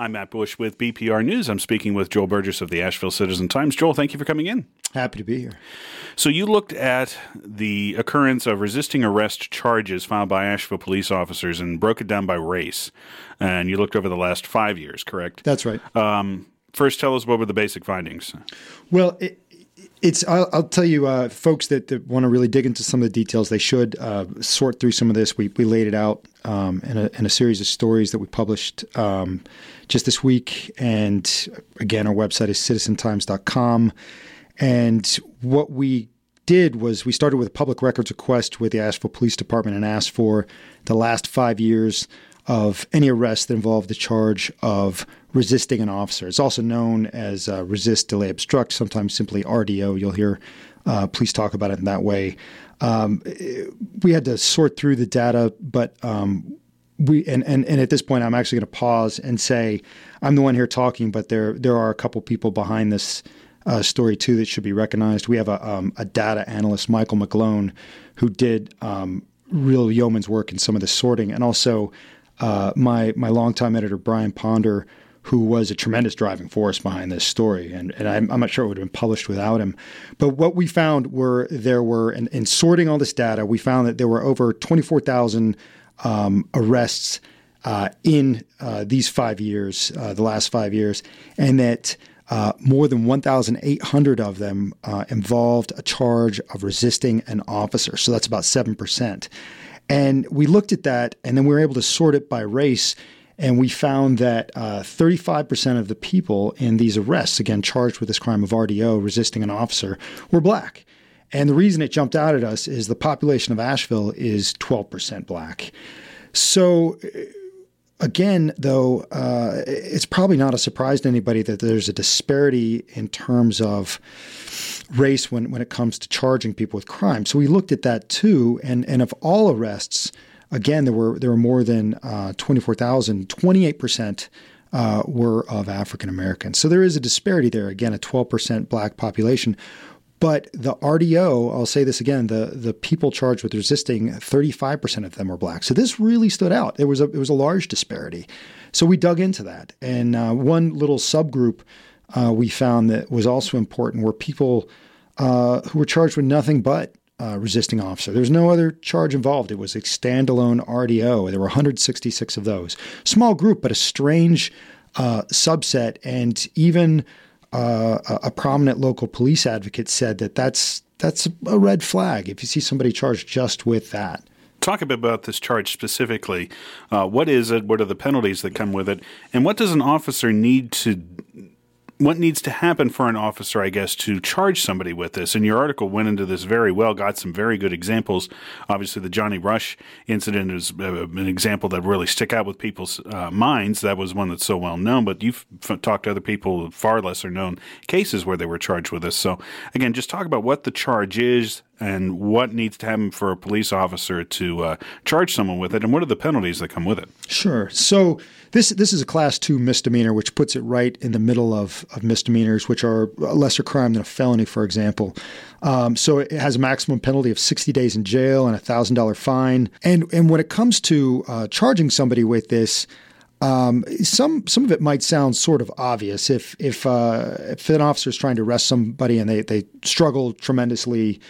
I'm Matt Bush with BPR News. I'm speaking with Joel Burgess of the Asheville Citizen Times. Joel, thank you for coming in. Happy to be here. So, you looked at the occurrence of resisting arrest charges filed by Asheville police officers and broke it down by race. And you looked over the last five years, correct? That's right. Um, first, tell us what were the basic findings? Well, it, it's I'll, I'll, tell you, uh, folks that, that want to really dig into some of the details, they should uh, sort through some of this. We, we laid it out um, in, a, in, a, series of stories that we published um, just this week. And again, our website is citizentimes.com. And what we did was we started with a public records request with the Asheville Police Department and asked for the last five years of any arrest that involved the charge of resisting an officer. It's also known as uh, resist, delay, obstruct, sometimes simply RDO. You'll hear uh, police talk about it in that way. Um, we had to sort through the data, but um, we and, and and at this point, I'm actually going to pause and say I'm the one here talking, but there there are a couple people behind this uh, story too that should be recognized. We have a, um, a data analyst, Michael McGlone, who did um, real yeoman's work in some of the sorting, and also uh, my my longtime editor Brian Ponder, who was a tremendous driving force behind this story. And, and I'm, I'm, not sure it would have been published without him. But what we found were there were, in, in sorting all this data, we found that there were over 24,000 um, arrests uh, in uh, these five years, uh, the last five years, and that uh, more than 1,800 of them uh, involved a charge of resisting an officer. So that's about 7%. And we looked at that, and then we were able to sort it by race. And we found that uh, 35% of the people in these arrests, again, charged with this crime of RDO, resisting an officer, were black. And the reason it jumped out at us is the population of Asheville is 12% black. So, uh, again, though, uh, it's probably not a surprise to anybody that there's a disparity in terms of race when, when it comes to charging people with crime. So we looked at that too. And, and of all arrests, again, there were there were more than uh, 24,000, 28% uh, were of African Americans. So there is a disparity there. Again, a 12% black population. But the RDO, I'll say this again, the, the people charged with resisting, 35% of them were black. So this really stood out. It was a, it was a large disparity. So we dug into that. And uh, one little subgroup uh, we found that was also important were people uh, who were charged with nothing but uh, resisting officer. There was no other charge involved. It was a standalone RDO. There were 166 of those. Small group, but a strange uh, subset. And even uh, a prominent local police advocate said that that's that's a red flag if you see somebody charged just with that talk a bit about this charge specifically. Uh, what is it? What are the penalties that come with it? And what does an officer need to what needs to happen for an officer, I guess, to charge somebody with this? And your article went into this very well, got some very good examples. Obviously, the Johnny Rush incident is uh, an example that really stick out with people's uh, minds. That was one that's so well known, but you've talked to other people, far lesser known cases where they were charged with this. So, again, just talk about what the charge is, and what needs to happen for a police officer to uh, charge someone with it, and what are the penalties that come with it? Sure. So this this is a class two misdemeanor, which puts it right in the middle of, of misdemeanors, which are a lesser crime than a felony, for example. Um, so it has a maximum penalty of 60 days in jail and a thousand dollar fine. And and when it comes to uh, charging somebody with this. Um, some some of it might sound sort of obvious if if uh, if an officer is trying to arrest somebody and they they struggle tremendously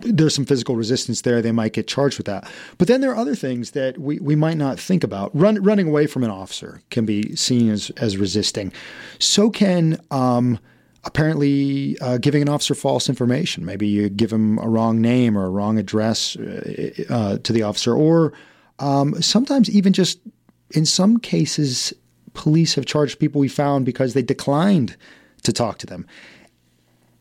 there's some physical resistance there. They might get charged with that. But then there are other things that we, we might not think about. Run, running away from an officer can be seen as, as resisting. So can um, apparently uh, giving an officer false information. Maybe you give him a wrong name or a wrong address uh, uh, to the officer, or um, sometimes even just in some cases, police have charged people we found because they declined to talk to them.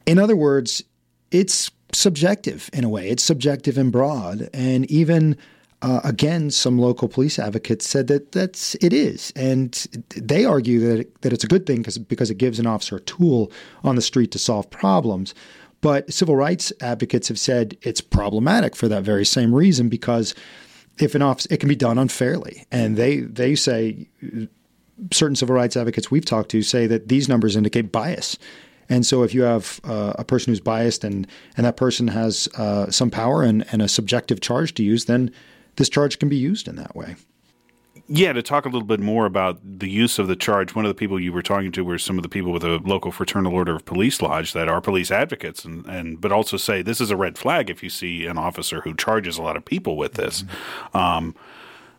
In other words, it's subjective in a way. It's subjective and broad, and even uh, again, some local police advocates said that that's it is, and they argue that it, that it's a good thing because because it gives an officer a tool on the street to solve problems. But civil rights advocates have said it's problematic for that very same reason because if an officer it can be done unfairly, and they they say certain civil rights advocates we've talked to say that these numbers indicate bias and so, if you have uh, a person who's biased and and that person has uh, some power and, and a subjective charge to use, then this charge can be used in that way. Yeah, to talk a little bit more about the use of the charge. One of the people you were talking to were some of the people with a local fraternal order of police lodge that are police advocates, and, and but also say this is a red flag if you see an officer who charges a lot of people with this. Mm-hmm. Um,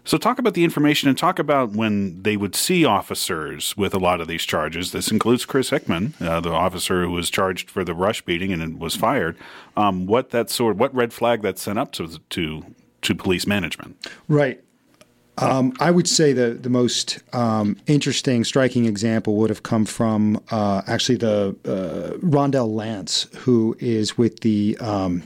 so, talk about the information and talk about when they would see officers with a lot of these charges. This includes Chris Hickman, uh, the officer who was charged for the rush beating and was fired. Um, what that sort, what red flag that sent up to to to police management? Right. Um, I would say the the most um, interesting, striking example would have come from uh, actually the uh, Rondell Lance, who is with the um,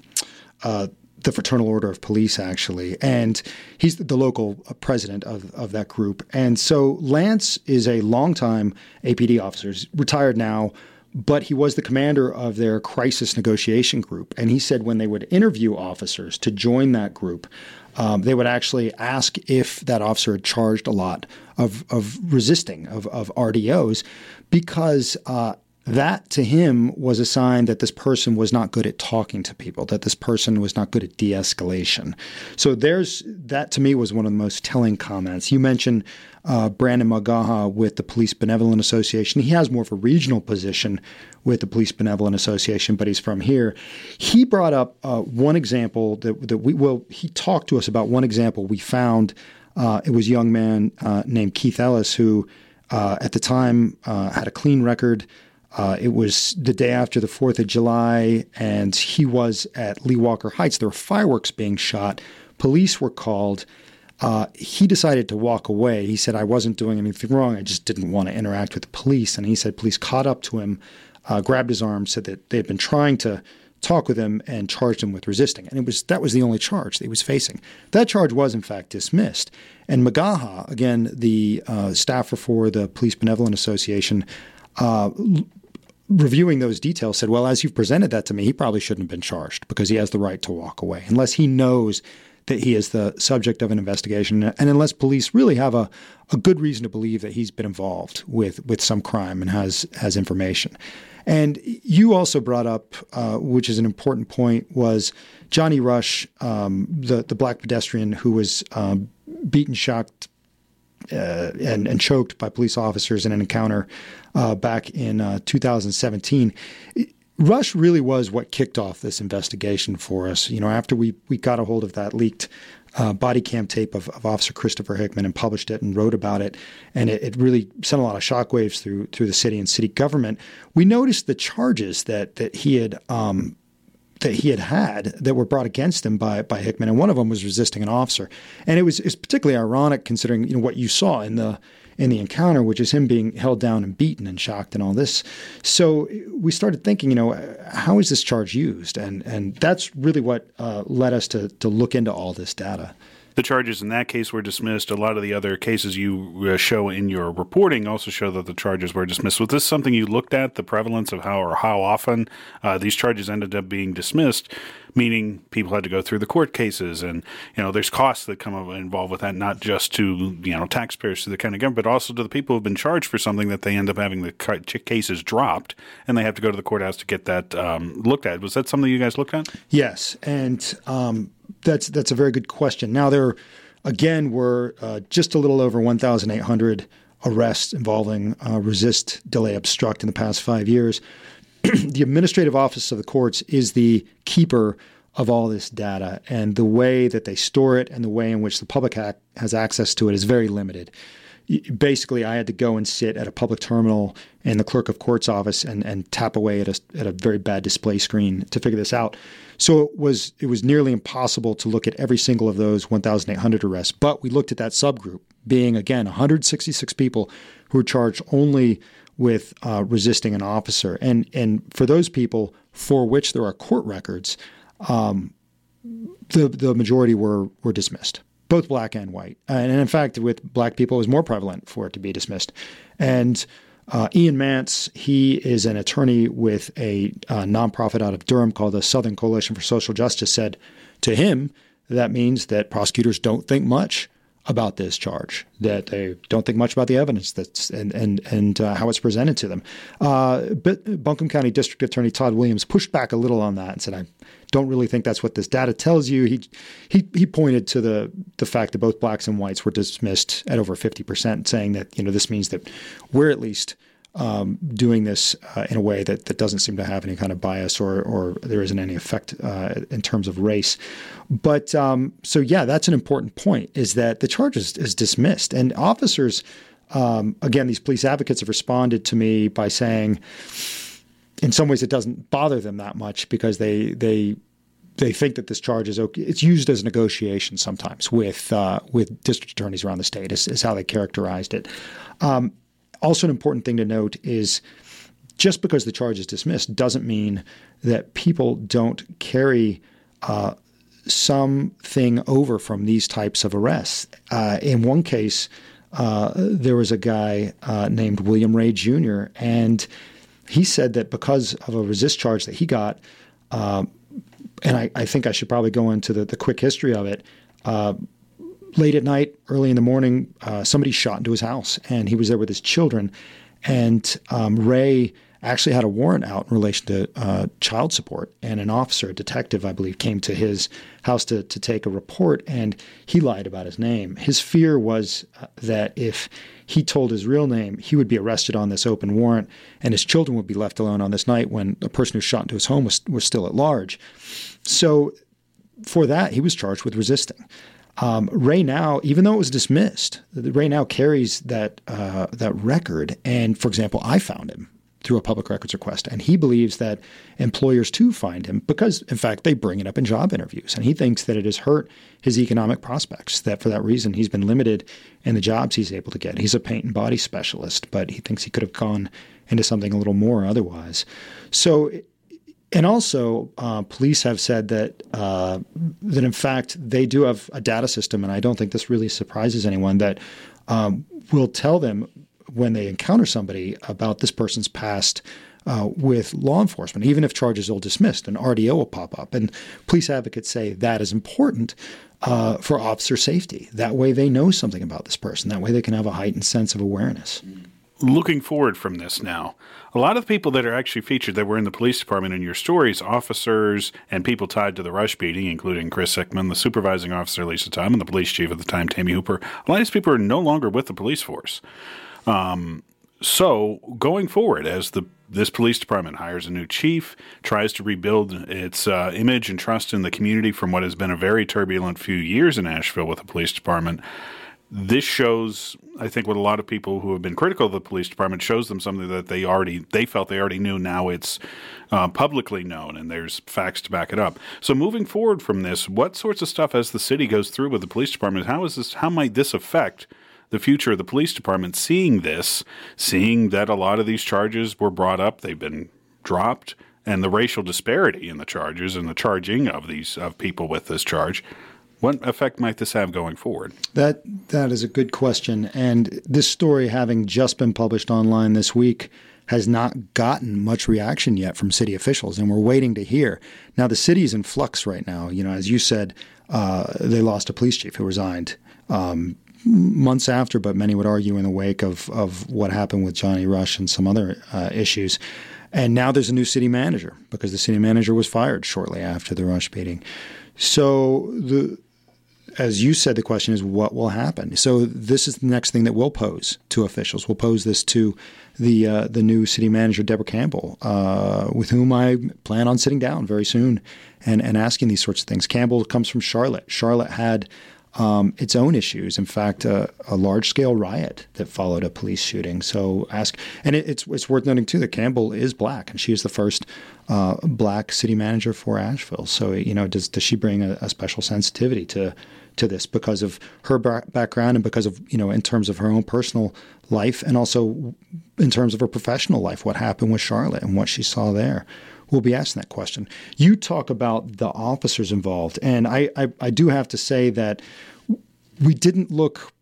uh, the Fraternal Order of Police, actually, and he's the local president of, of that group. And so Lance is a longtime APD officer, he's retired now, but he was the commander of their crisis negotiation group. And he said when they would interview officers to join that group, um, they would actually ask if that officer had charged a lot of, of resisting, of, of RDOs, because uh, that to him was a sign that this person was not good at talking to people, that this person was not good at de escalation. So there's that to me was one of the most telling comments. You mentioned uh, Brandon Magaha with the Police Benevolent Association. He has more of a regional position with the Police Benevolent Association, but he's from here. He brought up uh, one example that, that we, well, he talked to us about one example we found. Uh, it was a young man uh, named Keith Ellis who, uh, at the time, uh, had a clean record. Uh, it was the day after the 4th of July, and he was at Lee Walker Heights. There were fireworks being shot. Police were called. Uh, he decided to walk away. He said, I wasn't doing anything wrong. I just didn't want to interact with the police. And he said, police caught up to him, uh, grabbed his arm, said that they had been trying to talk with him and charged him with resisting. And it was that was the only charge that he was facing. That charge was in fact dismissed. And Magaha, again, the uh, staffer for the Police Benevolent Association, uh, reviewing those details said, well, as you've presented that to me, he probably shouldn't have been charged because he has the right to walk away unless he knows that he is the subject of an investigation and unless police really have a, a good reason to believe that he's been involved with, with some crime and has, has information. And you also brought up, uh, which is an important point, was Johnny Rush, um, the, the black pedestrian who was um, beaten, shocked, uh, and, and, choked by police officers in an encounter uh, back in uh, 2017. Rush really was what kicked off this investigation for us. You know, after we, we got a hold of that leaked uh, body cam tape of, of, Officer Christopher Hickman and published it and wrote about it, and it, it, really sent a lot of shockwaves through through the city and city government. We noticed the charges that that he had um, that he had had that were brought against him by by Hickman, and one of them was resisting an officer. And it was, it was particularly ironic considering you know what you saw in the in the encounter, which is him being held down and beaten and shocked and all this. So we started thinking, you know, how is this charge used? And and that's really what uh, led us to to look into all this data the charges in that case were dismissed. A lot of the other cases you uh, show in your reporting also show that the charges were dismissed. Was this something you looked at, the prevalence of how or how often uh, these charges ended up being dismissed? Meaning people had to go through the court cases, and you know there's costs that come involved with that, not just to you know taxpayers to the county government, but also to the people who've been charged for something that they end up having the cases dropped, and they have to go to the courthouse to get that um, looked at. Was that something you guys looked at? Yes, and um, that's that's a very good question. Now there, again, were uh, just a little over 1,800 arrests involving uh, resist, delay, obstruct in the past five years. the administrative office of the courts is the keeper of all this data, and the way that they store it and the way in which the public ha- has access to it is very limited basically I had to go and sit at a public terminal in the clerk of court's office and, and tap away at a, at a very bad display screen to figure this out. So it was it was nearly impossible to look at every single of those 1,800 arrests. But we looked at that subgroup, being again 166 people who were charged only with uh, resisting an officer, and and for those people for which there are court records, um, the the majority were were dismissed both black and white. And in fact, with black people, it was more prevalent for it to be dismissed. And uh, Ian Mance, he is an attorney with a uh, nonprofit out of Durham called the Southern Coalition for Social Justice, said to him, that means that prosecutors don't think much about this charge, that they don't think much about the evidence that's and and and uh, how it's presented to them. Uh, but Buncombe County District Attorney Todd Williams pushed back a little on that and said, "I don't really think that's what this data tells you." He he he pointed to the the fact that both blacks and whites were dismissed at over fifty percent, saying that you know this means that we're at least um, doing this uh, in a way that, that doesn't seem to have any kind of bias or, or there isn't any effect uh, in terms of race. But um, so, yeah, that's an important point is that the charge is, is dismissed. And officers, um, again, these police advocates have responded to me by saying, in some ways, it doesn't bother them that much because they, they, they think that this charge is okay. It's used as a negotiation sometimes with uh, with district attorneys around the state. Is, is how they characterized it. Um, also, an important thing to note is just because the charge is dismissed doesn't mean that people don't carry uh, something over from these types of arrests. Uh, in one case, uh, there was a guy uh, named William Ray Jr., and he said that because of a resist charge that he got, uh, and I, I, think I should probably go into the, the quick history of it uh, late at night, early in the morning, uh, somebody shot into his house, and he was there with his children. And um, Ray actually had a warrant out in relation to uh, child support, and an officer, a detective, I believe, came to his house to to take a report, and he lied about his name. His fear was uh, that if he told his real name, he would be arrested on this open warrant, and his children would be left alone on this night when the person who shot into his home was was still at large. So. For that, he was charged with resisting. Um, Ray now, even though it was dismissed, Ray now carries that uh, that record. And for example, I found him through a public records request, and he believes that employers too find him because, in fact, they bring it up in job interviews, and he thinks that it has hurt his economic prospects. That for that reason, he's been limited in the jobs he's able to get. He's a paint and body specialist, but he thinks he could have gone into something a little more otherwise. So and also, uh, police have said that uh, that in fact they do have a data system, and I don't think this really surprises anyone that um, will tell them when they encounter somebody about this person's past uh, with law enforcement, even if charges are dismissed, an RDO will pop up, and police advocates say that is important uh, for officer safety. That way, they know something about this person. That way, they can have a heightened sense of awareness. Mm-hmm looking forward from this now, a lot of the people that are actually featured that were in the police department in your stories, officers and people tied to the rush beating, including Chris Hickman, the supervising officer Lisa Tatum, and the police chief at the time, Tammy Hooper, a lot of these people are no longer with the police force. Um, so going forward, as the this police department hires a new chief, tries to rebuild its uh, image and trust in the community from what has been a very turbulent few years in Asheville with the police department this shows i think what a lot of people who have been critical of the police department shows them something that they already they felt they already knew. Now it's uh, publicly known and there's facts to back it up. So moving forward from this what sorts of stuff as the city goes through with the police department how is this how might this affect the future of the police department seeing this seeing that a lot of these charges were brought up they've been dropped and the racial disparity in the charges and the charging of these of people with this charge what effect might this have going forward? That that is a good question, and this story, having just been published online this week, has not gotten much reaction yet from city officials, and we're waiting to hear. Now, the city is in flux right now. You know, as you said, uh, they lost a police chief who resigned. Um, months after, but many would argue in the wake of, of what happened with Johnny Rush and some other uh, issues. And now there's a new city manager because the city manager was fired shortly after the Rush beating. So the as you said, the question is what will happen. So this is the next thing that we'll pose to officials. We'll pose this to the uh, the new city manager, Debra Campbell, uh, with whom I plan on sitting down very soon and and asking these sorts of things. Campbell comes from Charlotte. Charlotte had um, its own issues. In fact, a large scale riot that followed a police shooting. So ask, and it, it's it's worth noting too that Campbell is black, and she is the first uh, black city manager for Asheville. So you know, does does she bring a, a special sensitivity to to this because of her background and because of you know in terms of her own personal life and also in terms of her professional life, what happened with Charlotte and what she saw there. We'll be asking that question. You talk about the officers involved, and I, I, I do have to say that we didn't look,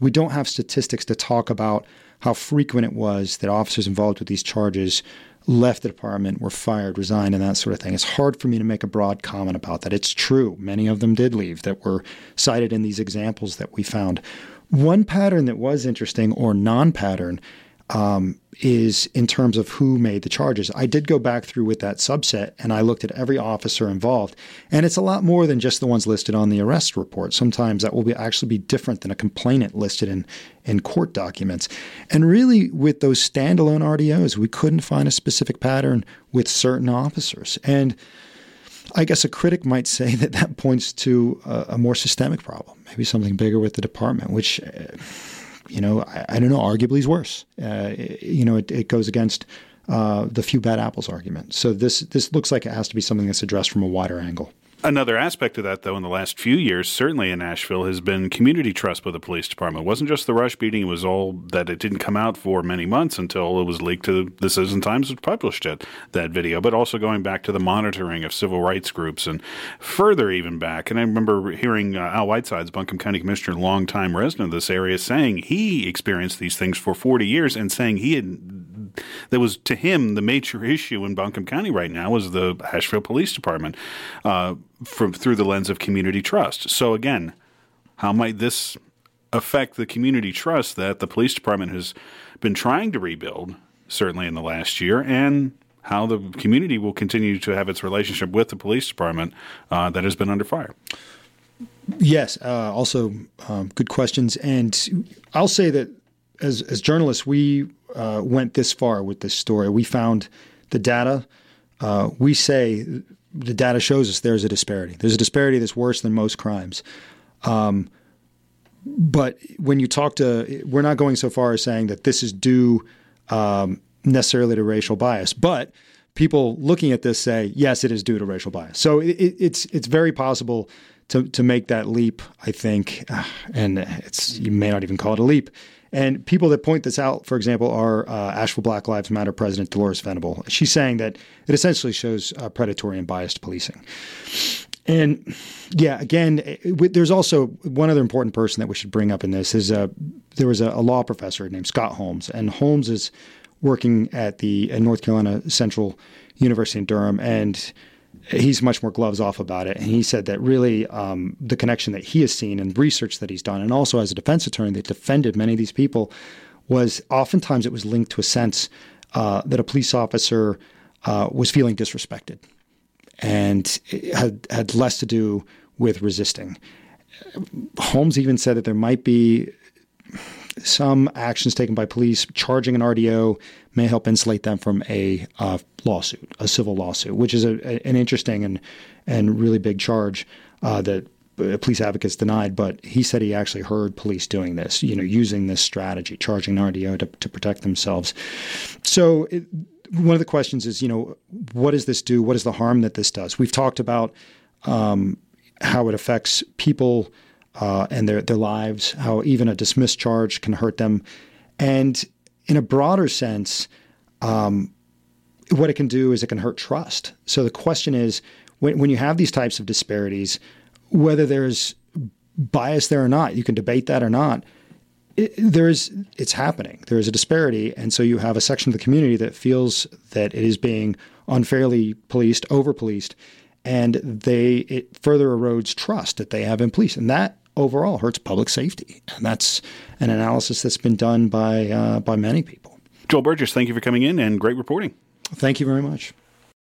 we don't have statistics to talk about how frequent it was that officers involved with these charges left the department, were fired, resigned, and that sort of thing. It's hard for me to make a broad comment about that. It's true. Many of them did leave that were cited in these examples that we found. One pattern that was interesting or non pattern um, is in terms of who made the charges. I did go back through with that subset and I looked at every officer involved, and it's a lot more than just the ones listed on the arrest report. Sometimes that will be actually be different than a complainant listed in in court documents. And really, with those standalone RDOs, we couldn't find a specific pattern with certain officers. And I guess a critic might say that that points to a, a more systemic problem, maybe something bigger with the department, which. Uh, you know, I, I, don't know, arguably is worse. Uh, you know, it, it goes against uh, the few bad apples argument. So this this looks like it has to be something that's addressed from a wider angle. Another aspect of that, though, in the last few years, certainly in Asheville, has been community trust with the police department. It wasn't just the rush beating; it was all that it didn't come out for many months until it was leaked to the Citizen Times, which published it that video. But also going back to the monitoring of civil rights groups and further even back. And I remember hearing uh, Al Whitesides, Buncombe County Commissioner, longtime resident of this area, saying he experienced these things for 40 years, and saying he had that was to him the major issue in Buncombe County right now was the Asheville Police Department uh, from through the lens of community trust. So again, how might this affect the community trust that the police department has been trying to rebuild, certainly in the last year, and how the community will continue to have its relationship with the police department uh, that has been under fire? Yes, uh, also um, good questions, and I'll say that as as journalists, we uh, went this far with this story. We found the data. Uh, we say the data shows us there's a disparity. There's a disparity that's worse than most crimes. Um, but when you talk to, we're not going so far as saying that this is due um, necessarily to racial bias, but people looking at this say yes, it is due to racial bias. So it, it's it's very possible to to make that leap. I think, and it's you may not even call it a leap. And people that point this out, for example, are uh, Asheville Black Lives Matter President Dolores Venable. She's saying that it essentially shows uh, predatory and biased policing. And yeah, again, it, there's also one other important person that we should bring up in this is uh, there was a, a, law professor named Scott Holmes, and Holmes is working at the North Carolina Central University in Durham, and he's much more gloves off about it. And he said that really um, the connection that he has seen and research that he's done, and also as a defense attorney that defended many of these people, was oftentimes it was linked to a sense uh, that a police officer uh, was feeling disrespected and had, had less to do with resisting. Holmes even said that there might be some actions taken by police charging an RDO may help insulate them from a uh, lawsuit, a civil lawsuit, which is a, a, an interesting and and really big charge uh, that police advocates denied. But he said he actually heard police doing this, you know, using this strategy, charging an RDO to, to protect themselves. So. It, one of the questions is, you know, what does this do? What is the harm that this does? We've talked about um, how it affects people uh, and their their lives, how even a dismissed charge can hurt them, and in a broader sense, um, what it can do is it can hurt trust. So the question is, when when you have these types of disparities, whether there's bias there or not, you can debate that or not. It, there is it's happening. There is a disparity, and so you have a section of the community that feels that it is being unfairly policed, over policed, and they it further erodes trust that they have in police, and that overall hurts public safety. And that's an analysis that's been done by uh, by many people. Joel Burgess, thank you for coming in and great reporting. Thank you very much.